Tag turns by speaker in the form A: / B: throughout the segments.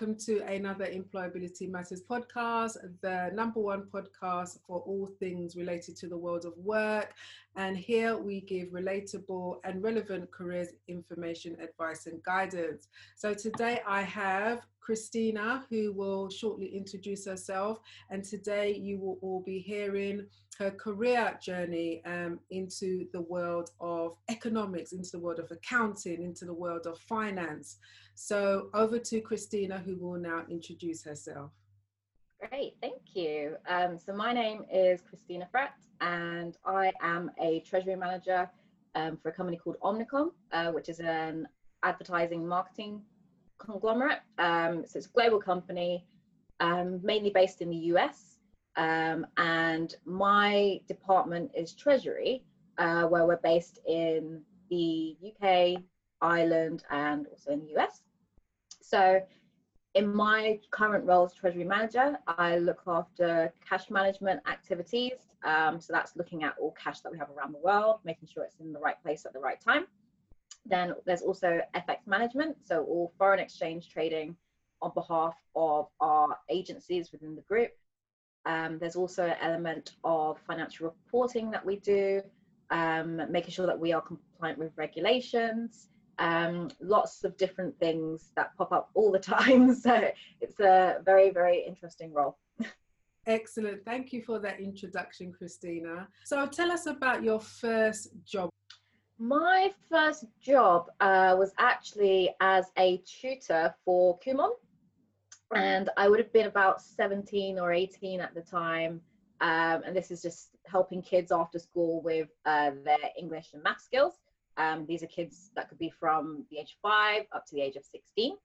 A: welcome to another Employability Matters podcast, the number one podcast for all things related to the world of work. And here we give relatable and relevant careers information, advice, and guidance. So today I have Christina, who will shortly introduce herself. And today you will all be hearing her career journey um, into the world of economics, into the world of accounting, into the world of finance. So over to Christina, who will now introduce herself.
B: Great, thank you. Um, so my name is Christina Fratt, and I am a treasury manager um, for a company called Omnicom, uh, which is an advertising marketing conglomerate. Um, so it's a global company, um, mainly based in the US. Um, and my department is treasury, uh, where we're based in the UK, Ireland, and also in the US. So in my current role as treasury manager, I look after cash management activities. Um, so that's looking at all cash that we have around the world, making sure it's in the right place at the right time. Then there's also FX management, so all foreign exchange trading on behalf of our agencies within the group. Um, there's also an element of financial reporting that we do, um, making sure that we are compliant with regulations, um, lots of different things that pop up all the time. So it's a very, very interesting role.
A: Excellent. Thank you for that introduction, Christina. So tell us about your first job.
B: My first job uh, was actually as a tutor for Kumon. And I would have been about 17 or 18 at the time. Um, and this is just helping kids after school with uh, their English and math skills. Um, these are kids that could be from the age of five up to the age of 16.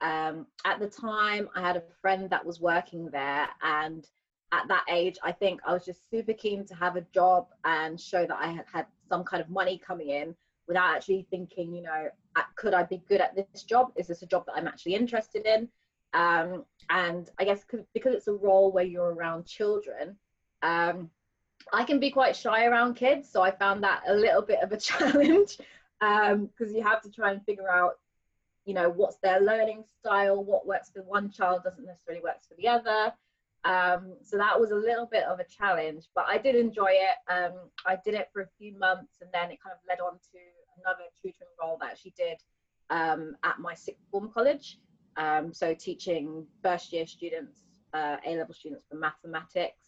B: Um, at the time, I had a friend that was working there, and at that age, I think I was just super keen to have a job and show that I had had some kind of money coming in without actually thinking, you know, could I be good at this job? Is this a job that I'm actually interested in? Um, and I guess because it's a role where you're around children, um, I can be quite shy around kids, so I found that a little bit of a challenge because um, you have to try and figure out, you know, what's their learning style, what works for one child doesn't necessarily work for the other. Um, so that was a little bit of a challenge, but I did enjoy it. Um, I did it for a few months, and then it kind of led on to another tutoring role that she did um, at my sixth form college. Um, so teaching first year students, uh, A level students for mathematics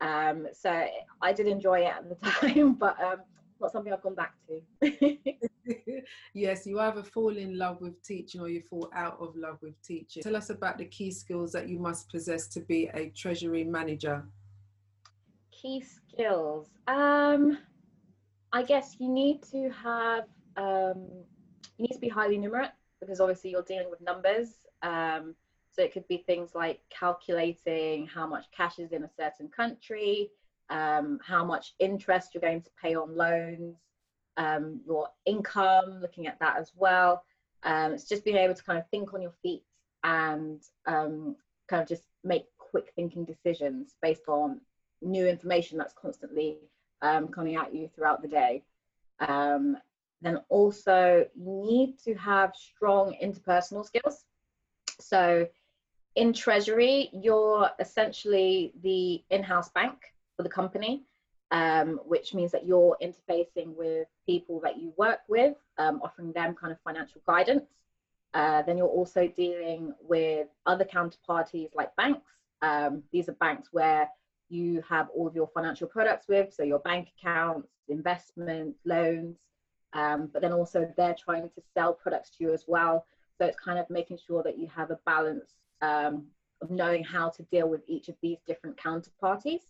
B: um, so I did enjoy it at the time, but um, not something I've gone back to.
A: yes, you either fall in love with teaching or you fall out of love with teaching. Tell us about the key skills that you must possess to be a treasury manager.
B: Key skills. Um, I guess you need to have um, you need to be highly numerate because obviously you're dealing with numbers. Um, so it could be things like calculating how much cash is in a certain country, um, how much interest you're going to pay on loans, um, your income, looking at that as well. Um, it's just being able to kind of think on your feet and um, kind of just make quick thinking decisions based on new information that's constantly um, coming at you throughout the day. Um, then also you need to have strong interpersonal skills. So in treasury, you're essentially the in-house bank for the company, um, which means that you're interfacing with people that you work with, um, offering them kind of financial guidance. Uh, then you're also dealing with other counterparties like banks. Um, these are banks where you have all of your financial products with, so your bank accounts, investments, loans, um, but then also they're trying to sell products to you as well. So it's kind of making sure that you have a balance um, of knowing how to deal with each of these different counterparties.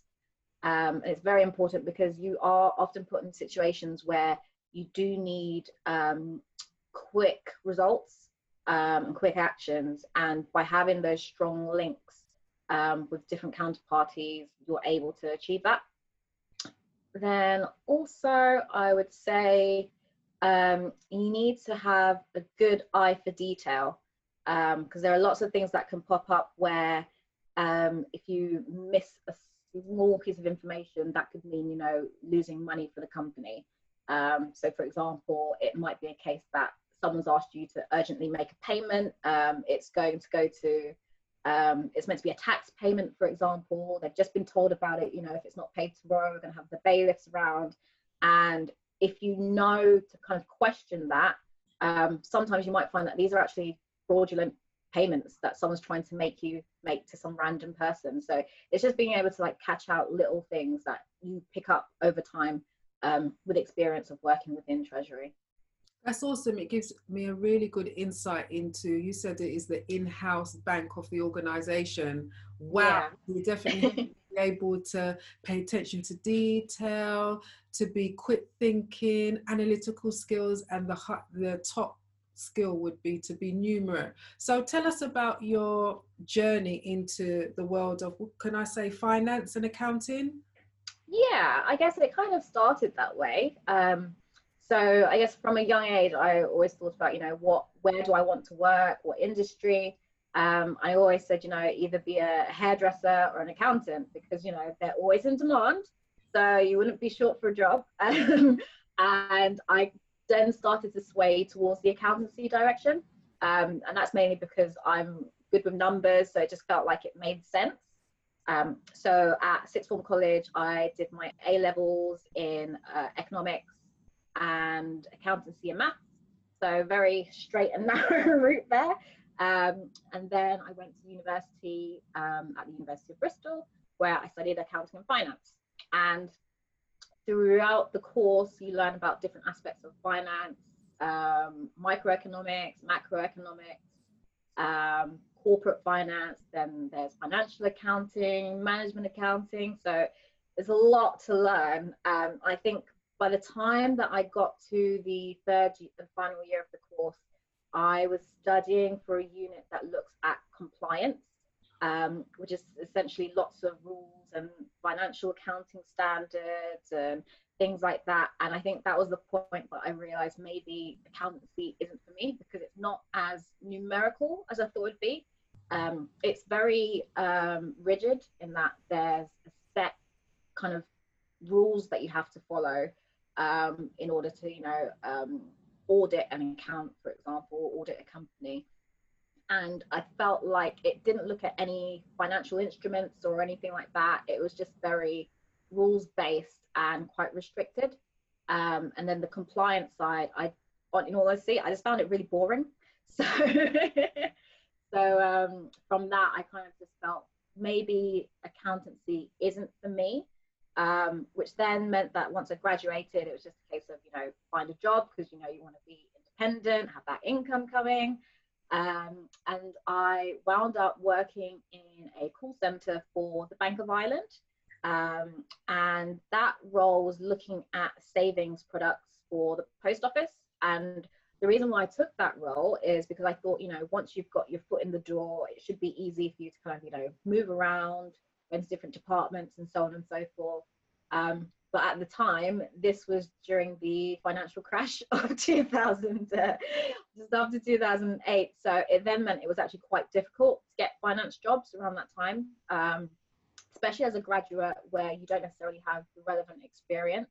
B: Um, it's very important because you are often put in situations where you do need um, quick results um, and quick actions. And by having those strong links um, with different counterparties, you're able to achieve that. Then also, I would say um, you need to have a good eye for detail because um, there are lots of things that can pop up where um, if you miss a small piece of information, that could mean, you know, losing money for the company. Um, so, for example, it might be a case that someone's asked you to urgently make a payment. Um, it's going to go to, um, it's meant to be a tax payment, for example. They've just been told about it. You know, if it's not paid tomorrow, we're going to have the bailiffs around. And if you know to kind of question that, um, sometimes you might find that these are actually fraudulent payments that someone's trying to make you make to some random person. So it's just being able to like catch out little things that you pick up over time um, with experience of working within Treasury.
A: That's awesome. It gives me a really good insight into. You said it is the in-house bank of the organization. Wow, yeah. you definitely be able to pay attention to detail, to be quick thinking, analytical skills, and the the top skill would be to be numerate. So tell us about your journey into the world of, can I say, finance and accounting?
B: Yeah, I guess it kind of started that way. Um, so I guess from a young age, I always thought about, you know, what, where do I want to work, what industry. Um, I always said, you know, either be a hairdresser or an accountant because, you know, they're always in demand. So you wouldn't be short for a job. and I then started to sway towards the accountancy direction. Um, and that's mainly because I'm good with numbers. So it just felt like it made sense. Um, so at sixth form college, I did my A levels in uh, economics and accountancy and maths. So very straight and narrow route there. Um, and then I went to university um, at the University of Bristol, where I studied accounting and finance. And throughout the course, you learn about different aspects of finance, um, microeconomics, macroeconomics, um, corporate finance, then there's financial accounting, management accounting. So there's a lot to learn. Um, I think by the time that I got to the third and final year of the course, I was studying for a unit that looks at compliance, um, which is essentially lots of rules and financial accounting standards and things like that. And I think that was the point that I realized maybe accountancy isn't for me because it's not as numerical as I thought it'd be. Um, it's very um, rigid in that there's a set kind of rules that you have to follow um, in order to, you know, um, audit an account, for example, audit a company. And I felt like it didn't look at any financial instruments or anything like that. It was just very rules based and quite restricted. Um, and then the compliance side, I, in all honesty, I just found it really boring. So, so um, from that, I kind of just felt maybe accountancy isn't for me um, which then meant that once I graduated, it was just a case of, you know, find a job because, you know, you want to be independent, have that income coming. Um, and I wound up working in a call center for the Bank of Ireland. Um, and that role was looking at savings products for the post office. And the reason why I took that role is because I thought, you know, once you've got your foot in the door, it should be easy for you to kind of, you know, move around, went to different departments and so on and so forth. Um, but at the time, this was during the financial crash of 2000, uh, just after 2008. So it then meant it was actually quite difficult to get finance jobs around that time, um, especially as a graduate where you don't necessarily have the relevant experience.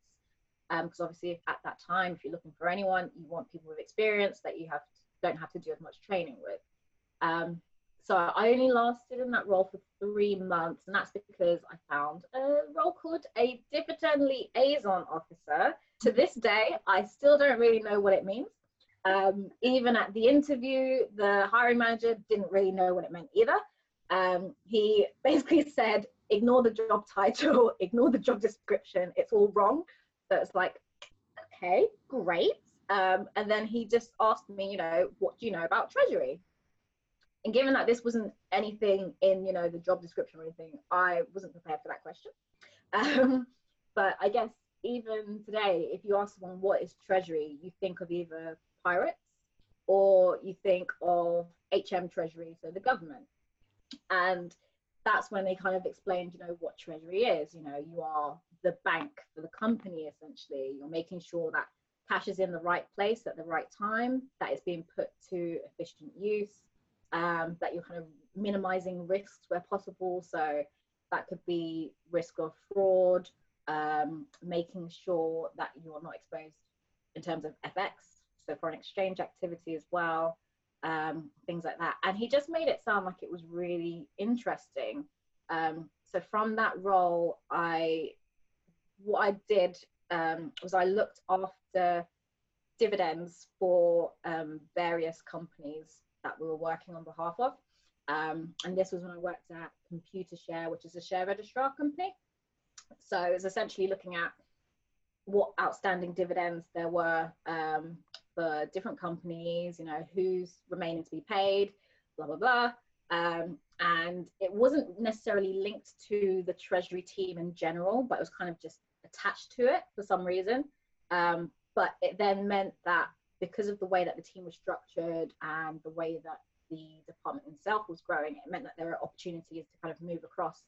B: Because um, obviously, at that time, if you're looking for anyone, you want people with experience that you have don't have to do as much training with. Um, so I only lasted in that role for three months, and that's because I found a role called a dividend liaison officer. To this day, I still don't really know what it means. Um, even at the interview, the hiring manager didn't really know what it meant either. Um, he basically said, ignore the job title, ignore the job description, it's all wrong. So it's like, okay, great. Um, and then he just asked me, you know, what do you know about Treasury? And given that this wasn't anything in you know the job description or anything i wasn't prepared for that question. Um, but i guess even today if you ask someone what is treasury you think of either pirates or you think of hm treasury so the government. And that's when they kind of explained you know what treasury is. You know you are the bank for the company essentially. You're making sure that cash is in the right place at the right time that is being put to efficient use um, that you're kind of minimizing risks where possible. So that could be risk of fraud, um, making sure that you're not exposed in terms of FX. so foreign exchange activity as well, um, things like that. And he just made it sound like it was really interesting. Um, so from that role, I what I did um, was I looked after dividends for um, various companies that we were working on behalf of. Um, and this was when I worked at Computershare, which is a share registrar company. So it was essentially looking at what outstanding dividends there were um, for different companies, you know, who's remaining to be paid, blah, blah, blah. Um, and it wasn't necessarily linked to the Treasury team in general, but it was kind of just attached to it for some reason. Um, but it then meant that because of the way that the team was structured and the way that the department itself was growing, it meant that there were opportunities to kind of move across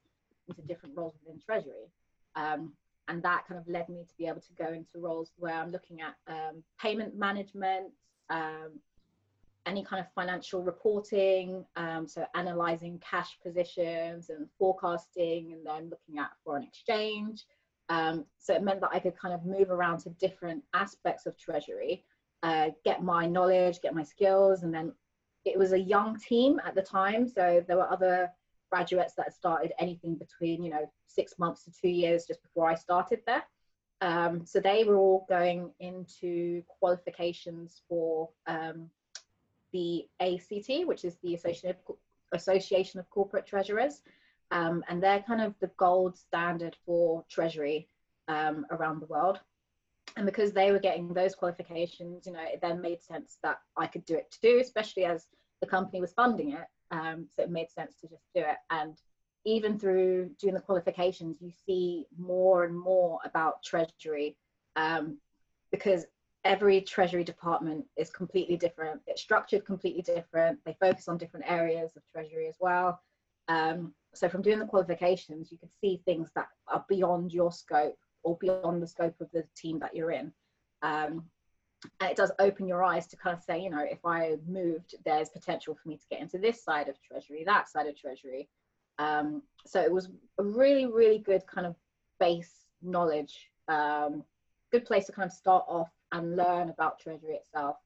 B: into different roles within Treasury. Um, and that kind of led me to be able to go into roles where I'm looking at um, payment management, um, any kind of financial reporting, um, so analyzing cash positions and forecasting, and then looking at foreign exchange. Um, so it meant that I could kind of move around to different aspects of Treasury, uh, get my knowledge, get my skills, and then it was a young team at the time, so there were other graduates that started anything between you know six months to two years just before I started there. Um, so they were all going into qualifications for um, the ACT, which is the Association of, Association of Corporate Treasurers, um, and they're kind of the gold standard for Treasury um, around the world. And because they were getting those qualifications, you know, it then made sense that I could do it too, especially as the company was funding it. Um, so it made sense to just do it. And even through doing the qualifications, you see more and more about Treasury um, because every Treasury department is completely different. It's structured completely different. They focus on different areas of Treasury as well. Um, so from doing the qualifications, you can see things that are beyond your scope or beyond the scope of the team that you're in. Um, and it does open your eyes to kind of say, you know, if I moved, there's potential for me to get into this side of Treasury, that side of Treasury. Um, so it was a really, really good kind of base knowledge, um, good place to kind of start off and learn about Treasury itself.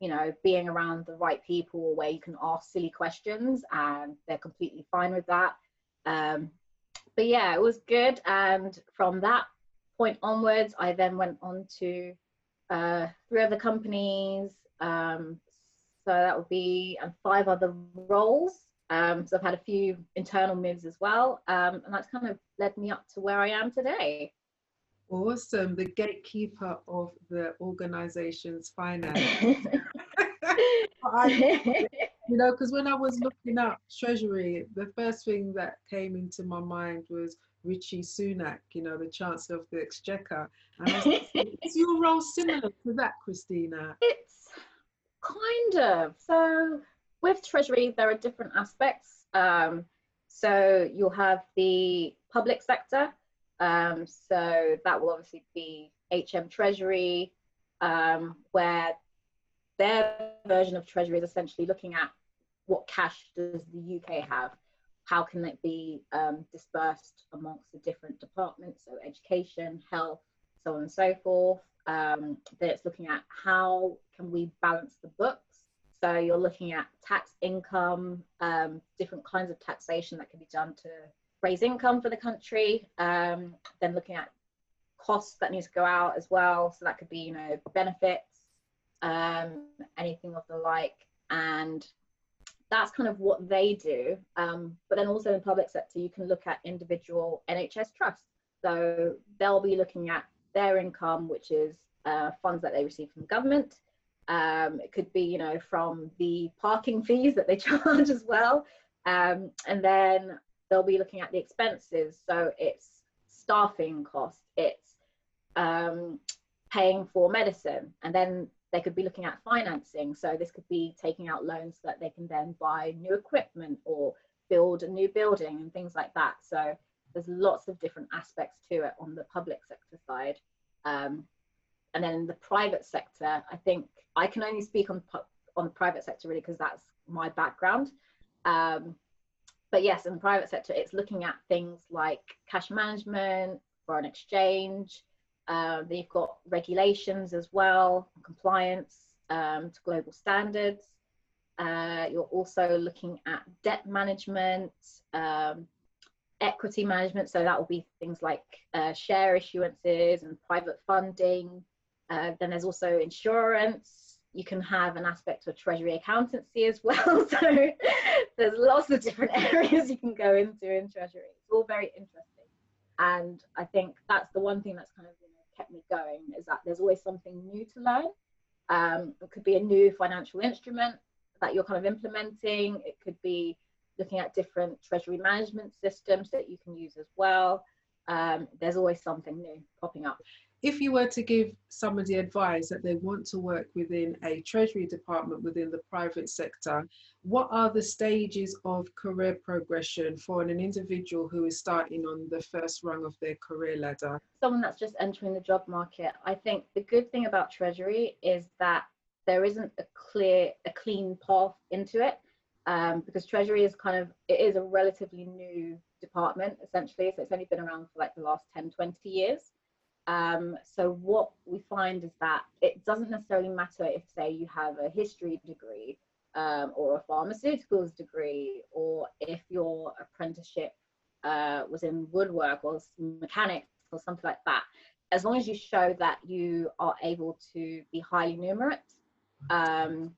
B: You know, being around the right people where you can ask silly questions and they're completely fine with that. Um, but yeah, it was good. And from that point onwards, I then went on to uh, three other companies. Um, so that would be and five other roles. Um, so I've had a few internal moves as well, um, and that's kind of led me up to where I am today.
A: Awesome, the gatekeeper of the organization's finance. I, you know, because when I was looking up Treasury, the first thing that came into my mind was Rishi Sunak, you know, the Chancellor of the Exchequer. And I was thinking, is your role similar to that, Christina?
B: It's kind of. So with Treasury, there are different aspects. Um, so you'll have the public sector. Um, so that will obviously be HM Treasury, um, where their version of Treasury is essentially looking at what cash does the UK have how can it be um, dispersed amongst the different departments, so education, health, so on and so forth. Um, then it's looking at how can we balance the books. So you're looking at tax income, um, different kinds of taxation that can be done to raise income for the country. Um, then looking at costs that need to go out as well. So that could be, you know, benefits, um, anything of the like, and that's kind of what they do. Um, but then also in public sector, you can look at individual NHS trusts. So they'll be looking at their income, which is uh, funds that they receive from government. Um, it could be, you know, from the parking fees that they charge as well. Um, and then they'll be looking at the expenses. So it's staffing costs, it's um, paying for medicine. And then they could be looking at financing. So this could be taking out loans that they can then buy new equipment or build a new building and things like that. So there's lots of different aspects to it on the public sector side. Um, and then in the private sector, I think I can only speak on on the private sector really because that's my background. Um, but yes, in the private sector, it's looking at things like cash management, foreign exchange, um, then you've got regulations as well, compliance, um, to global standards. Uh, you're also looking at debt management, um, equity management. So that will be things like uh, share issuances and private funding. Uh, then there's also insurance. You can have an aspect of treasury accountancy as well. so there's lots of different areas you can go into in treasury. It's all very interesting. And I think that's the one thing that's kind of you know, kept me going is that there's always something new to learn. Um, it could be a new financial instrument that you're kind of implementing. It could be looking at different treasury management systems that you can use as well. Um, there's always something new popping up.
A: If you were to give somebody advice that they want to work within a treasury department within the private sector, what are the stages of career progression for an individual who is starting on the first rung of their career ladder?
B: Someone that's just entering the job market, I think the good thing about treasury is that there isn't a clear, a clean path into it um, because Treasury is kind of, it is a relatively new department essentially. So it's only been around for like the last 10, 20 years. Um, so what we find is that it doesn't necessarily matter if say you have a history degree um, or a pharmaceuticals degree, or if your apprenticeship uh, was in woodwork or mechanics or something like that. As long as you show that you are able to be highly numerate, um,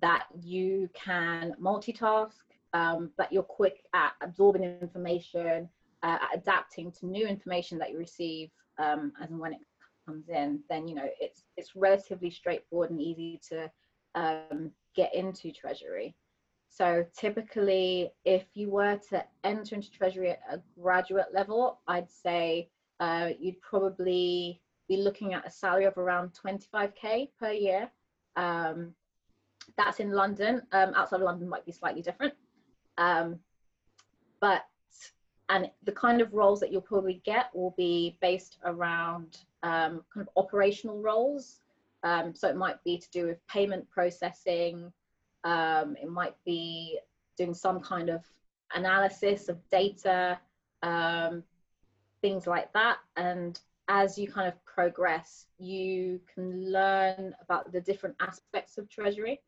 B: that you can multitask, um, that you're quick at absorbing information, uh, adapting to new information that you receive um, as and when it comes in, then you know it's it's relatively straightforward and easy to um, get into Treasury. So typically, if you were to enter into Treasury at a graduate level, I'd say uh, you'd probably be looking at a salary of around 25k per year. Um, that's in London. Um, outside of London might be slightly different. Um, but and the kind of roles that you'll probably get will be based around um, kind of operational roles. Um, so it might be to do with payment processing. Um, it might be doing some kind of analysis of data, um, things like that. And as you kind of progress, you can learn about the different aspects of Treasury.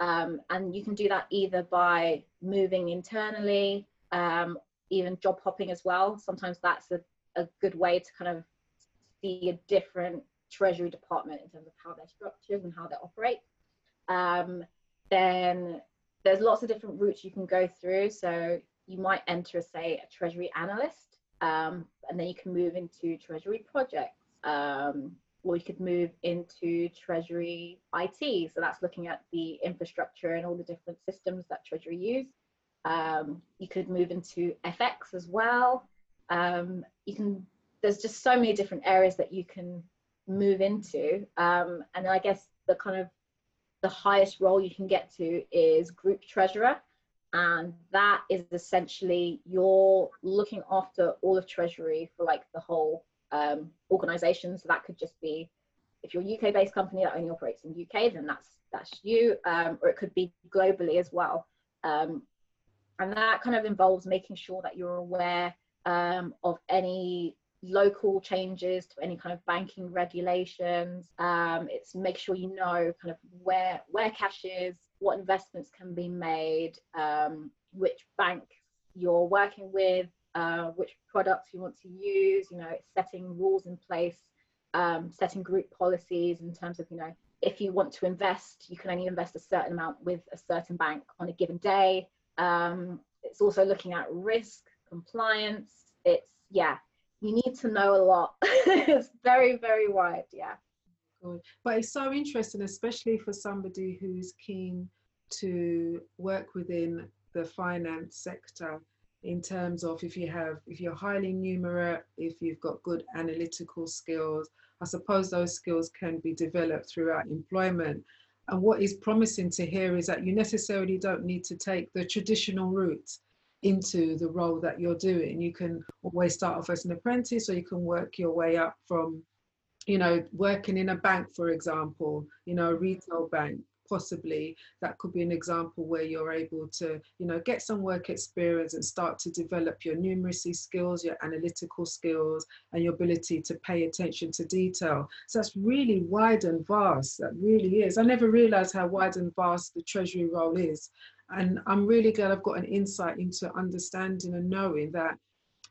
B: Um, and you can do that either by moving internally, um, even job hopping as well. Sometimes that's a, a good way to kind of see a different treasury department in terms of how they're structured and how they operate. Um, then there's lots of different routes you can go through. So you might enter, say, a treasury analyst, um, and then you can move into treasury projects. Um, or you could move into Treasury IT. So that's looking at the infrastructure and all the different systems that Treasury use. Um, you could move into FX as well. Um, you can. There's just so many different areas that you can move into, um, and I guess the kind of the highest role you can get to is group treasurer, and that is essentially you're looking after all of Treasury for like the whole um, organizations. So that could just be if you're a UK based company that only operates in UK, then that's that's you, um, or it could be globally as well. Um, and that kind of involves making sure that you're aware um, of any local changes to any kind of banking regulations. Um, it's make sure you know kind of where where cash is, what investments can be made, um, which bank you're working with, uh, which products you want to use, you know, setting rules in place, um, setting group policies in terms of, you know, if you want to invest, you can only invest a certain amount with a certain bank on a given day. Um, it's also looking at risk, compliance. It's, yeah, you need to know a lot. it's very, very wide, yeah.
A: Good. But it's so interesting, especially for somebody who's keen to work within the finance sector in terms of if you have if you're highly numerate if you've got good analytical skills i suppose those skills can be developed throughout employment and what is promising to hear is that you necessarily don't need to take the traditional route into the role that you're doing. You can always start off as an apprentice or you can work your way up from you know working in a bank for example you know a retail bank possibly that could be an example where you're able to you know get some work experience and start to develop your numeracy skills your analytical skills and your ability to pay attention to detail. So that's really wide and vast that really is. I never realized how wide and vast the treasury role is. And i'm really glad i've got an insight into understanding and knowing that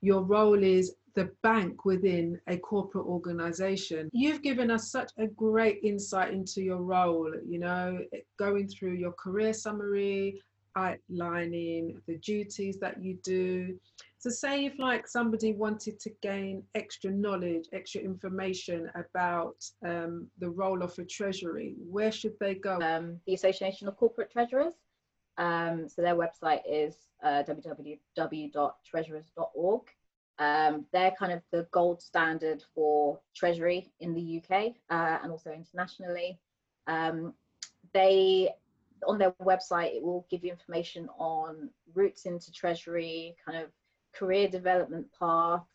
A: your role is the bank within a corporate organization. You've given us such a great insight into your role, you know, going through your career summary, outlining the duties that you do. So say if like somebody wanted to gain extra knowledge, extra information about um, the role of a treasury, where should they go?
B: Um, the Association of Corporate Treasurers. Um, so their website is uh, www.treasurers.org. Um, they're kind of the gold standard for Treasury in the UK uh, and also internationally. Um, they, on their website, it will give you information on routes into Treasury, kind of career development paths,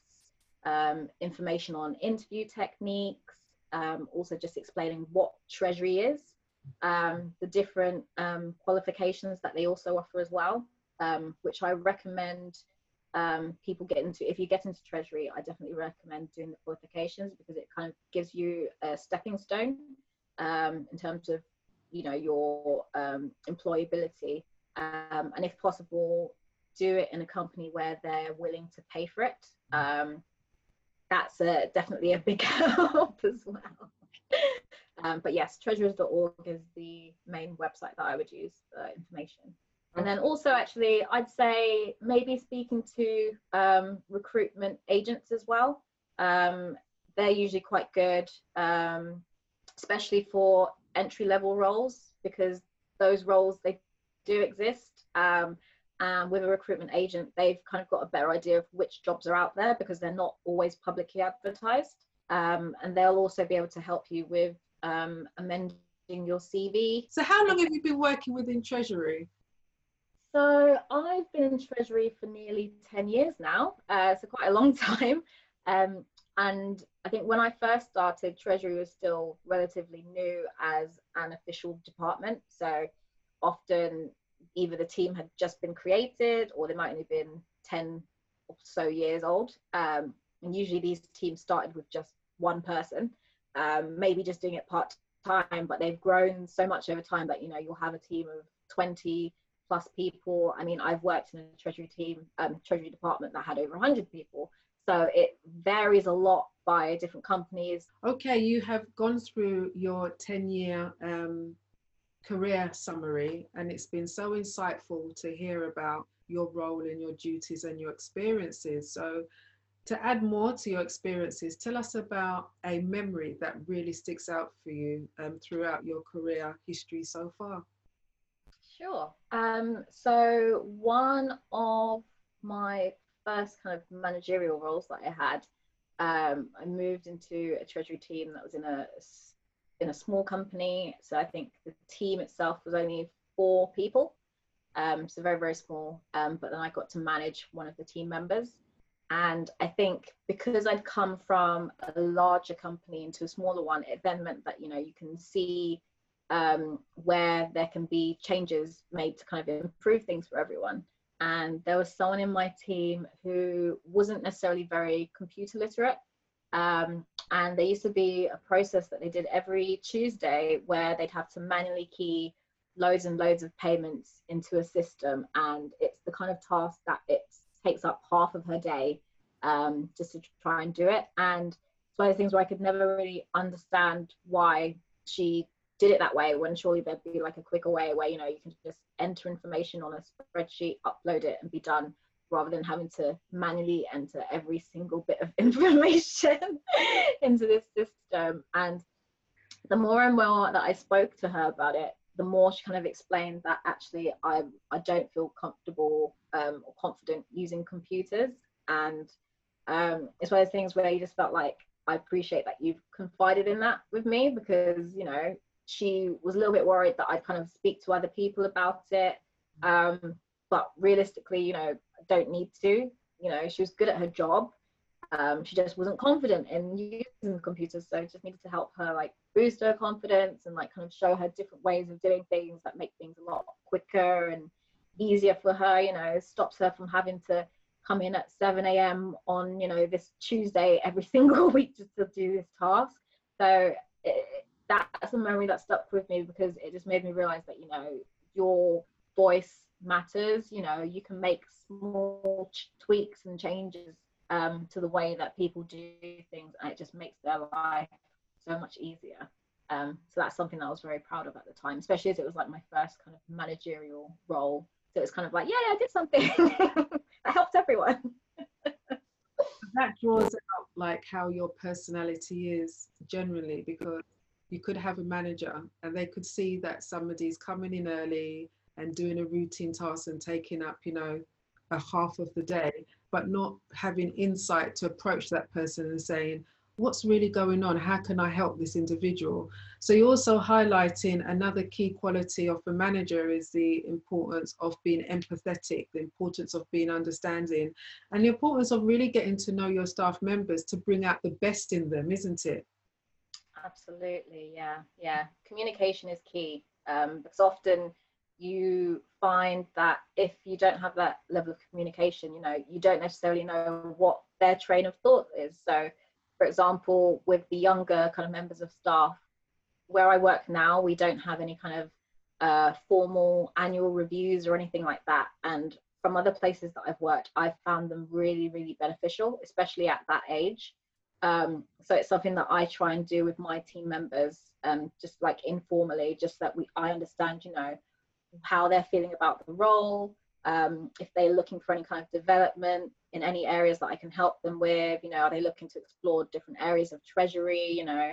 B: um, information on interview techniques, um, also just explaining what Treasury is, um, the different um, qualifications that they also offer as well, which I recommend um, people get into if you get into treasury i definitely recommend doing the qualifications because it kind of gives you a stepping stone um, in terms of you know your um, employability. Um, and if possible do it in a company where they're willing to pay for it. Um, that's a, definitely a big help as well. Um, but yes treasurers.org is the main website that i would use for information and then also, actually, I'd say maybe speaking to um, recruitment agents as well. Um, they're usually quite good, um, especially for entry level roles, because those roles they do exist. Um, and with a recruitment agent, they've kind of got a better idea of which jobs are out there because they're not always publicly advertised. Um, and they'll also be able to help you with um, amending your CV.
A: So, how long have you been working within Treasury?
B: So I've been in Treasury for nearly 10 years now, uh, so quite a long time. Um, and I think when I first started, Treasury was still relatively new as an official department. So often either the team had just been created or they might only been 10 or so years old. Um, and usually these teams started with just one person, um, maybe just doing it part time, but they've grown so much over time that, you know, you'll have a team of 20, plus people. I mean, I've worked in a treasury team, um, treasury department that had over 100 people. So it varies a lot by different companies.
A: Okay, you have gone through your 10 year um, career summary, and it's been so insightful to hear about your role and your duties and your experiences. So, to add more to your experiences, tell us about a memory that really sticks out for you um, throughout your career history so far.
B: Sure. Um, so one of my first kind of managerial roles that I had, um, I moved into a treasury team that was in a in a small company. So I think the team itself was only four people, um, so very very small. Um, but then I got to manage one of the team members, and I think because I'd come from a larger company into a smaller one, it then meant that you know you can see um, where there can be changes made to kind of improve things for everyone. And there was someone in my team who wasn't necessarily very computer literate. Um, and there used to be a process that they did every Tuesday where they'd have to manually key loads and loads of payments into a system. And it's the kind of task that it takes up half of her day um, just to try and do it. And it's one of the things where I could never really understand why she did it that way when surely there'd be like a quicker way where you know you can just enter information on a spreadsheet upload it and be done rather than having to manually enter every single bit of information into this system. And the more and more that i spoke to her about it the more she kind of explained that actually i i don't feel comfortable um, or confident using computers. And um, it's one of those things where you just felt like I appreciate that you've confided in that with me because you know she was a little bit worried that I'd kind of speak to other people about it. Um, but realistically, you know, don't need to. You know, she was good at her job. um, she just wasn't confident in using the computer so I just needed to help her like boost her confidence and like kind of show her different ways of doing things that make things a lot quicker and easier for her you know stops her from having to come in at 7 a.m on you know this tuesday every single week just to do this task so it, that's a memory that stuck with me because it just made me realize that you know your voice matters you know you can make small tweaks and changes um, to the way that people do things and it just makes their life so much easier. Um, so that's something that i was very proud of at the time especially as it was like my first kind of managerial role. So it's kind of like yeah i did something. That helped everyone.
A: That draws out like how your personality is generally because you could have a manager and they could see that somebody's coming in early and doing a routine task and taking up you know a half of the day but not having insight to approach that person and saying what's really going on? How can i help this individual? So you're also highlighting another key quality of a manager is the importance of being empathetic the importance of being understanding and the importance of really getting to know your staff members to bring out the best in them isn't it
B: absolutely yeah yeah communication is key um, because often you find that if you don't have that level of communication you know you don't necessarily know what their train of thought is so for example, with the younger kind of members of staff, where I work now, we don't have any kind of uh, formal annual reviews or anything like that. And from other places that I've worked, I've found them really, really beneficial, especially at that age. Um, so it's something that I try and do with my team members, um, just like informally, just that we I understand, you know, how they're feeling about the role, um, if they're looking for any kind of development in any areas that I can help them with, you know, are they looking to explore different areas of treasury? You know,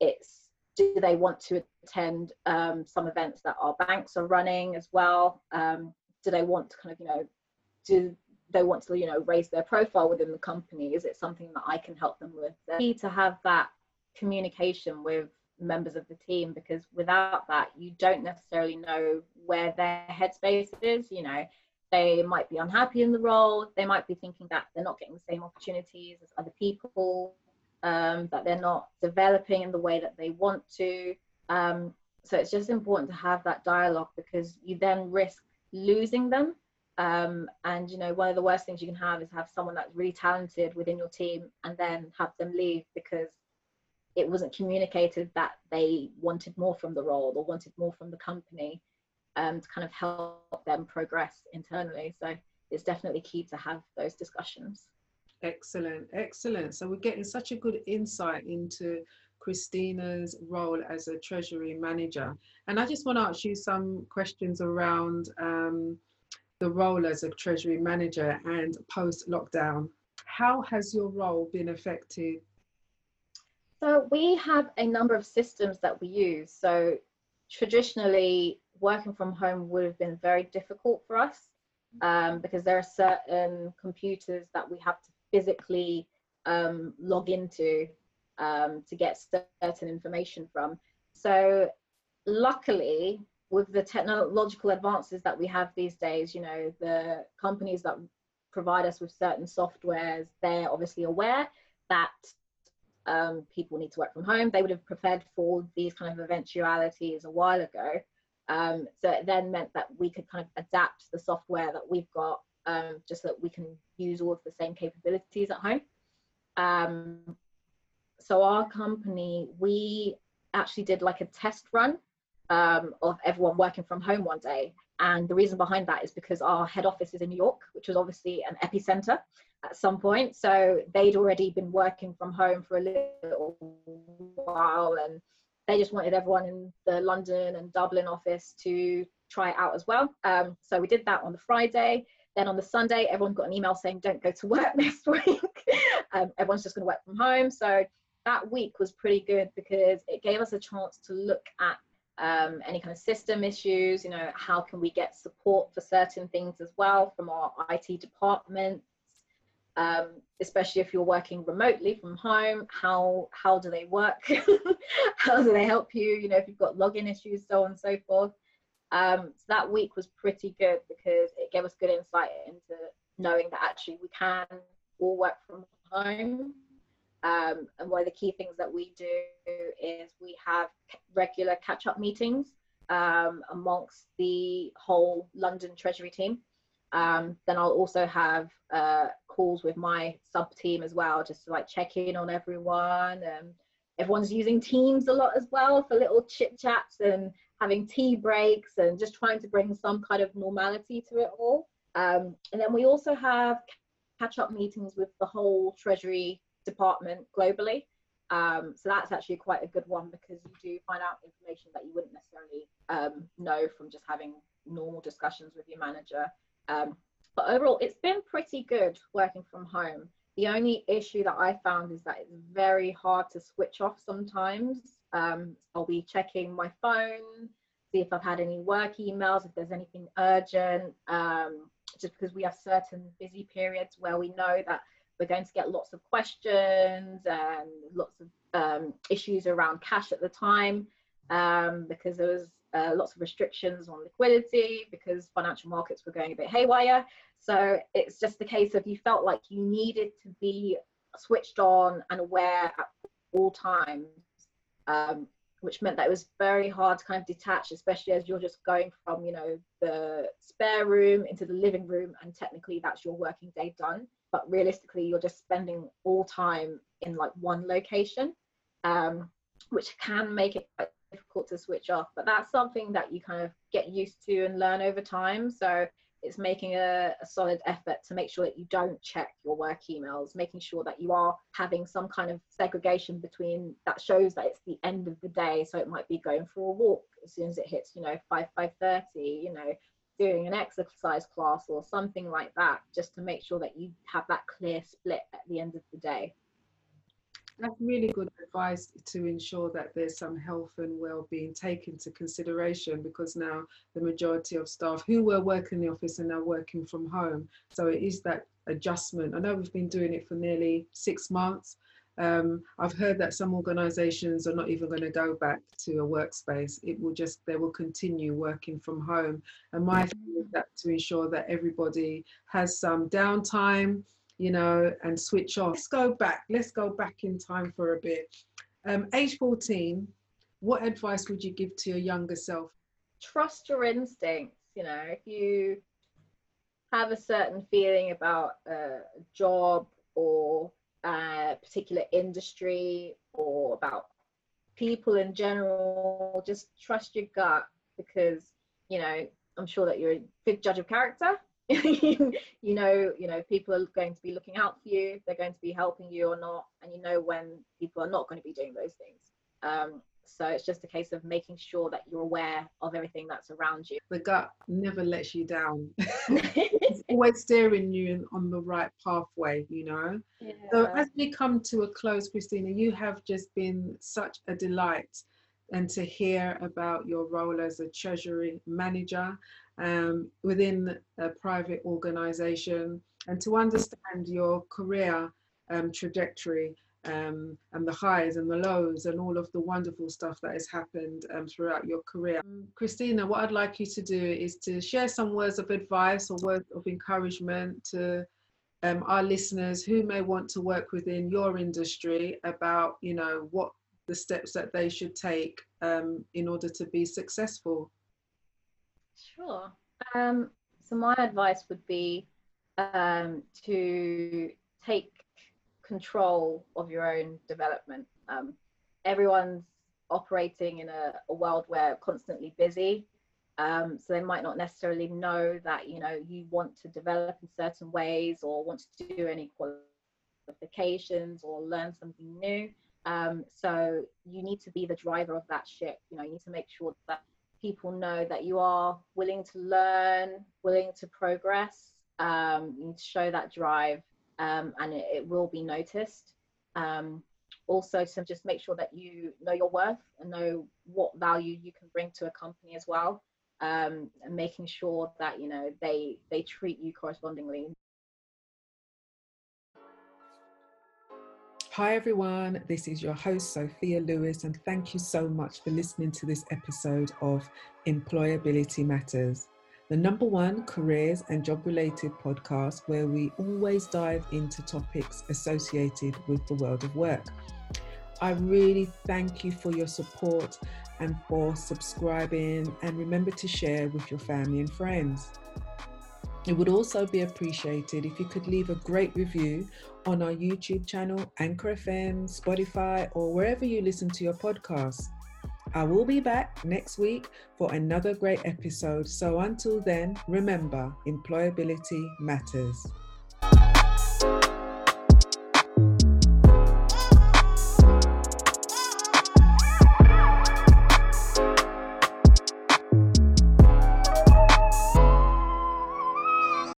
B: it's do they want to attend um, some events that our banks are running as well? Um, do they want to kind of, you know, do they want to, you know, raise their profile within the company? Is it something that I can help them with? They need to have that communication with members of the team because without that, you don't necessarily know where their headspace is. You know, they might be unhappy in the role they might be thinking that they're not getting the same opportunities as other people um, that they're not developing in the way that they want to um, so it's just important to have that dialogue because you then risk losing them um, and you know one of the worst things you can have is have someone that's really talented within your team and then have them leave because it wasn't communicated that they wanted more from the role or wanted more from the company um, to kind of help them progress internally. So it's definitely key to have those discussions.
A: Excellent, excellent. So we're getting such a good insight into Christina's role as a treasury manager. And I just want to ask you some questions around um, the role as a treasury manager and post lockdown. How has your role been affected?
B: So we have a number of systems that we use. So traditionally, working from home would have been very difficult for us um, because there are certain computers that we have to physically um, log into um, to get certain information from. So, luckily, with the technological advances that we have these days, you know, the companies that provide us with certain softwares, they're obviously aware that um, people need to work from home. They would have prepared for these kind of eventualities a while ago. Um, so it then meant that we could kind of adapt the software that we've got um, just so that we can use all of the same capabilities at home. Um, so our company, we actually did like a test run um, of everyone working from home one day. And the reason behind that is because our head office is in New York, which was obviously an epicenter at some point. So they'd already been working from home for a little while and they just wanted everyone in the London and Dublin office to try it out as well. Um, so we did that on the Friday. Then on the Sunday, everyone got an email saying, don't go to work next week. um, everyone's just going to work from home. So that week was pretty good because it gave us a chance to look at um, any kind of system issues, you know, how can we get support for certain things as well from our IT departments, um, especially if you're working remotely from home how how do they work? How do they help you you know if you've got login issues so on and so forth? Um, so that week was pretty good because it gave us good insight into knowing that actually we can all work from home. Um, and one of the key things that we do is we have regular catch up meetings um, amongst the whole London Treasury team. Um, then I'll also have uh, calls with my sub team as well, just to like check in on everyone. Um, everyone's using Teams a lot as well for little chit chats and having tea breaks and just trying to bring some kind of normality to it all. Um, and then we also have catch up meetings with the whole Treasury department globally. Um, so that's actually quite a good one because you do find out information that you wouldn't necessarily um, know from just having normal discussions with your manager. Um, but overall, it's been pretty good working from home. The only issue that I found is that it's very hard to switch off sometimes. Um, I'll be checking my phone, see if I've had any work emails, if there's anything urgent, um, just because we have certain busy periods where we know that we're going to get lots of questions and lots of um, issues around cash at the time um, because there was uh, lots of restrictions on liquidity because financial markets were going a bit haywire. So it's just the case of you felt like you needed to be switched on and aware at all times, um, which meant that it was very hard to kind of detach, especially as you're just going from, you know, the spare room into the living room, and technically that's your working day done. But realistically, you're just spending all time in like one location, um, which can make it quite difficult to switch off. But that's something that you kind of get used to and learn over time. So it's making a, a, solid effort to make sure that you don't check your work emails making sure that you are having some kind of segregation between that shows that it's the end of the day so it might be going for a walk as soon as it hits you know 5 5.30 you know doing an exercise class or something like that just to make sure that you have that clear split at the end of the day
A: that's really good advice to ensure that there's some health and well-being taken into consideration because now the majority of staff who were working in the office are now working from home. So it is that adjustment. I know we've been doing it for nearly six months. Um, I've heard that some organisations are not even going to go back to a workspace. It will just they will continue working from home. And my mm-hmm. is that to ensure that everybody has some downtime, you know, and switch off. Let's go back. Let's go back in time for a bit. Um, age 14, what advice would you give to your younger self?
B: Trust your instincts. You know, if you have a certain feeling about a job or a particular industry or about people in general, just trust your gut because, you know, I'm sure that you're a good judge of character. You know you know people are going to be looking out for you they're going to be helping you or not and you know when people are not going to be doing those things. Um, so it's just a case of making sure that you're aware of everything that's around you.
A: The gut never lets you down. It's always steering you on the right pathway you know? Yeah. so as we come to a close christina you have just been such a delight and to hear about your role as a treasury manager um, within a private organization and to understand your career um, trajectory um, and the highs and the lows and all of the wonderful stuff that has happened um, throughout your career. Um, Christina, what I'd like you to do is to share some words of advice or words of encouragement to um, our listeners who may want to work within your industry about, you know, what the steps that they should take um, in order to be successful.
B: Sure. Um, so my advice would be to take control of your own development. Um, everyone's operating in a, a, world where constantly busy. Um, so they might not necessarily know that you know you want to develop in certain ways or want to do any qualifications or learn something new. Um, so you need to be the driver of that ship. You know, you need to make sure that people know that you are willing to learn, willing to progress. Um, you need to show that drive, um, and it, it, will be noticed. Um, also, to just make sure that you know your worth and know what value you can bring to a company as well, um, and making sure that you know they they treat you correspondingly.
A: Hi, everyone. This is your host, Sophia Lewis, and thank you so much for listening to this episode of Employability Matters. The number one careers and job related podcast where we always dive into topics associated with the world of work. I really thank you for your support and for subscribing, and remember to share with your family and friends. It would also be appreciated if you could leave a great review on our YouTube channel, Anchor FM, Spotify, or wherever you listen to your podcasts. I will be back next week for another great episode. So until then, remember employability matters.